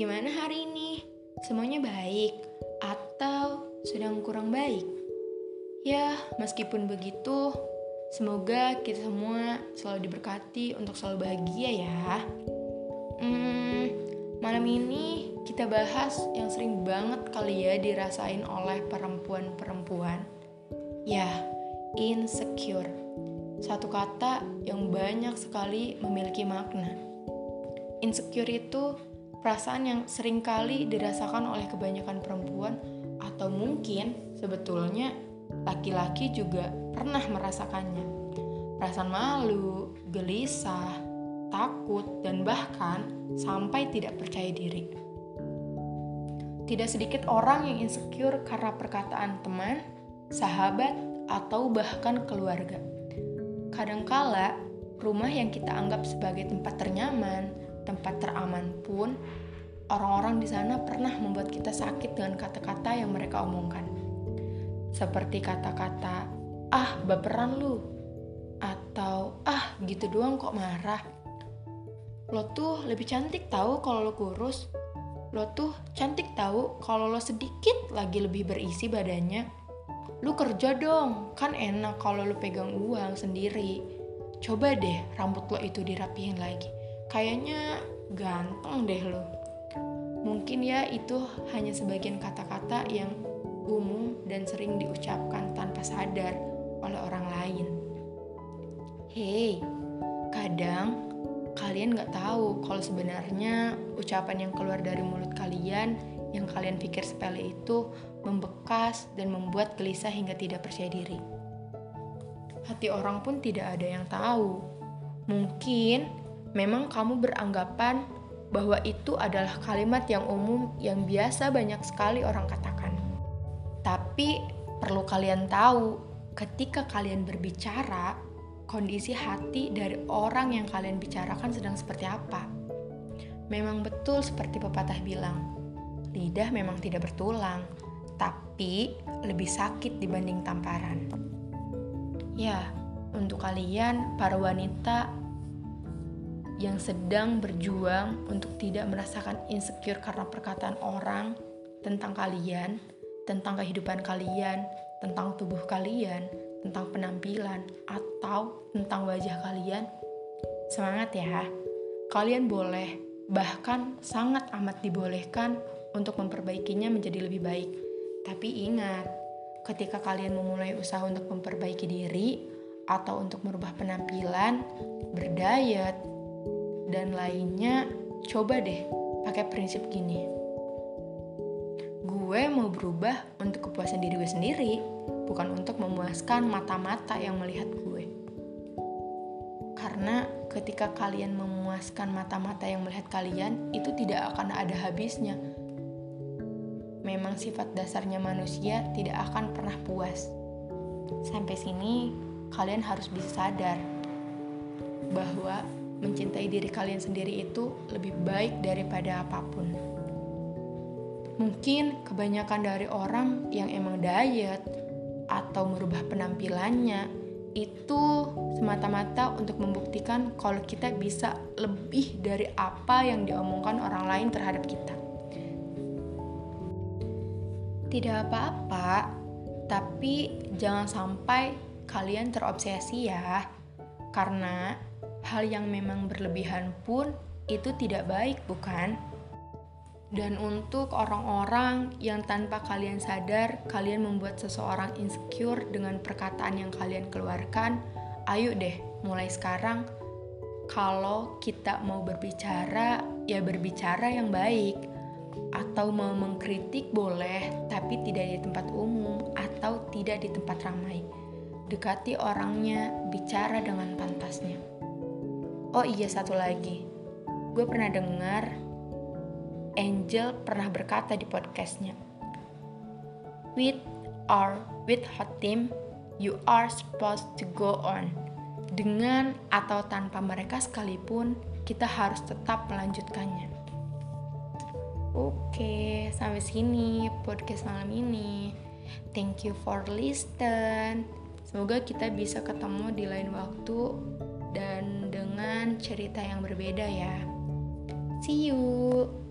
Gimana hari ini? Semuanya baik atau sedang kurang baik? Ya, meskipun begitu, semoga kita semua selalu diberkati untuk selalu bahagia ya. Hmm, malam ini kita bahas yang sering banget kali ya dirasain oleh perempuan-perempuan. Ya, insecure. Satu kata yang banyak sekali memiliki makna. Insecure itu perasaan yang sering kali dirasakan oleh kebanyakan perempuan atau mungkin sebetulnya laki-laki juga pernah merasakannya. Perasaan malu, gelisah, takut, dan bahkan sampai tidak percaya diri. Tidak sedikit orang yang insecure karena perkataan teman, sahabat, atau bahkan keluarga. Kadangkala, rumah yang kita anggap sebagai tempat ternyaman, tempat teraman pun, orang-orang di sana pernah membuat kita sakit dengan kata-kata yang mereka omongkan. Seperti kata-kata, ah baperan lu, atau ah gitu doang kok marah. Lo tuh lebih cantik tahu kalau lo kurus. Lo tuh cantik tahu kalau lo sedikit lagi lebih berisi badannya. Lu kerja dong, kan enak kalau lo pegang uang sendiri. Coba deh rambut lo itu dirapihin lagi kayaknya ganteng deh lo. Mungkin ya itu hanya sebagian kata-kata yang umum dan sering diucapkan tanpa sadar oleh orang lain. Hei, kadang kalian gak tahu kalau sebenarnya ucapan yang keluar dari mulut kalian yang kalian pikir sepele itu membekas dan membuat gelisah hingga tidak percaya diri. Hati orang pun tidak ada yang tahu. Mungkin memang kamu beranggapan bahwa itu adalah kalimat yang umum yang biasa banyak sekali orang katakan. Tapi perlu kalian tahu, ketika kalian berbicara, kondisi hati dari orang yang kalian bicarakan sedang seperti apa. Memang betul seperti pepatah bilang, lidah memang tidak bertulang, tapi lebih sakit dibanding tamparan. Ya, untuk kalian para wanita yang sedang berjuang untuk tidak merasakan insecure karena perkataan orang tentang kalian, tentang kehidupan kalian, tentang tubuh kalian, tentang penampilan, atau tentang wajah kalian. Semangat ya! Kalian boleh, bahkan sangat amat dibolehkan untuk memperbaikinya menjadi lebih baik. Tapi ingat, ketika kalian memulai usaha untuk memperbaiki diri atau untuk merubah penampilan, berdayat, dan lainnya, coba deh pakai prinsip gini. Gue mau berubah untuk kepuasan diri gue sendiri, bukan untuk memuaskan mata-mata yang melihat gue. Karena ketika kalian memuaskan mata-mata yang melihat kalian, itu tidak akan ada habisnya. Memang sifat dasarnya manusia tidak akan pernah puas. Sampai sini, kalian harus bisa sadar bahwa mencintai diri kalian sendiri itu lebih baik daripada apa pun. Mungkin kebanyakan dari orang yang emang diet atau merubah penampilannya itu semata-mata untuk membuktikan kalau kita bisa lebih dari apa yang diomongkan orang lain terhadap kita. Tidak apa-apa, tapi jangan sampai kalian terobsesi ya. Karena hal yang memang berlebihan pun itu tidak baik, bukan? Dan untuk orang-orang yang tanpa kalian sadar, kalian membuat seseorang insecure dengan perkataan yang kalian keluarkan, ayo deh, mulai sekarang, kalau kita mau berbicara, ya berbicara yang baik. Atau mau mengkritik boleh, tapi tidak di tempat umum atau tidak di tempat ramai. Dekati orangnya, bicara dengan pantasnya. Oh iya satu lagi, gue pernah dengar Angel pernah berkata di podcastnya, With or with hot team, you are supposed to go on. Dengan atau tanpa mereka sekalipun, kita harus tetap melanjutkannya. Oke, sampai sini podcast malam ini. Thank you for listen. Semoga kita bisa ketemu di lain waktu dan dengan cerita yang berbeda ya. See you.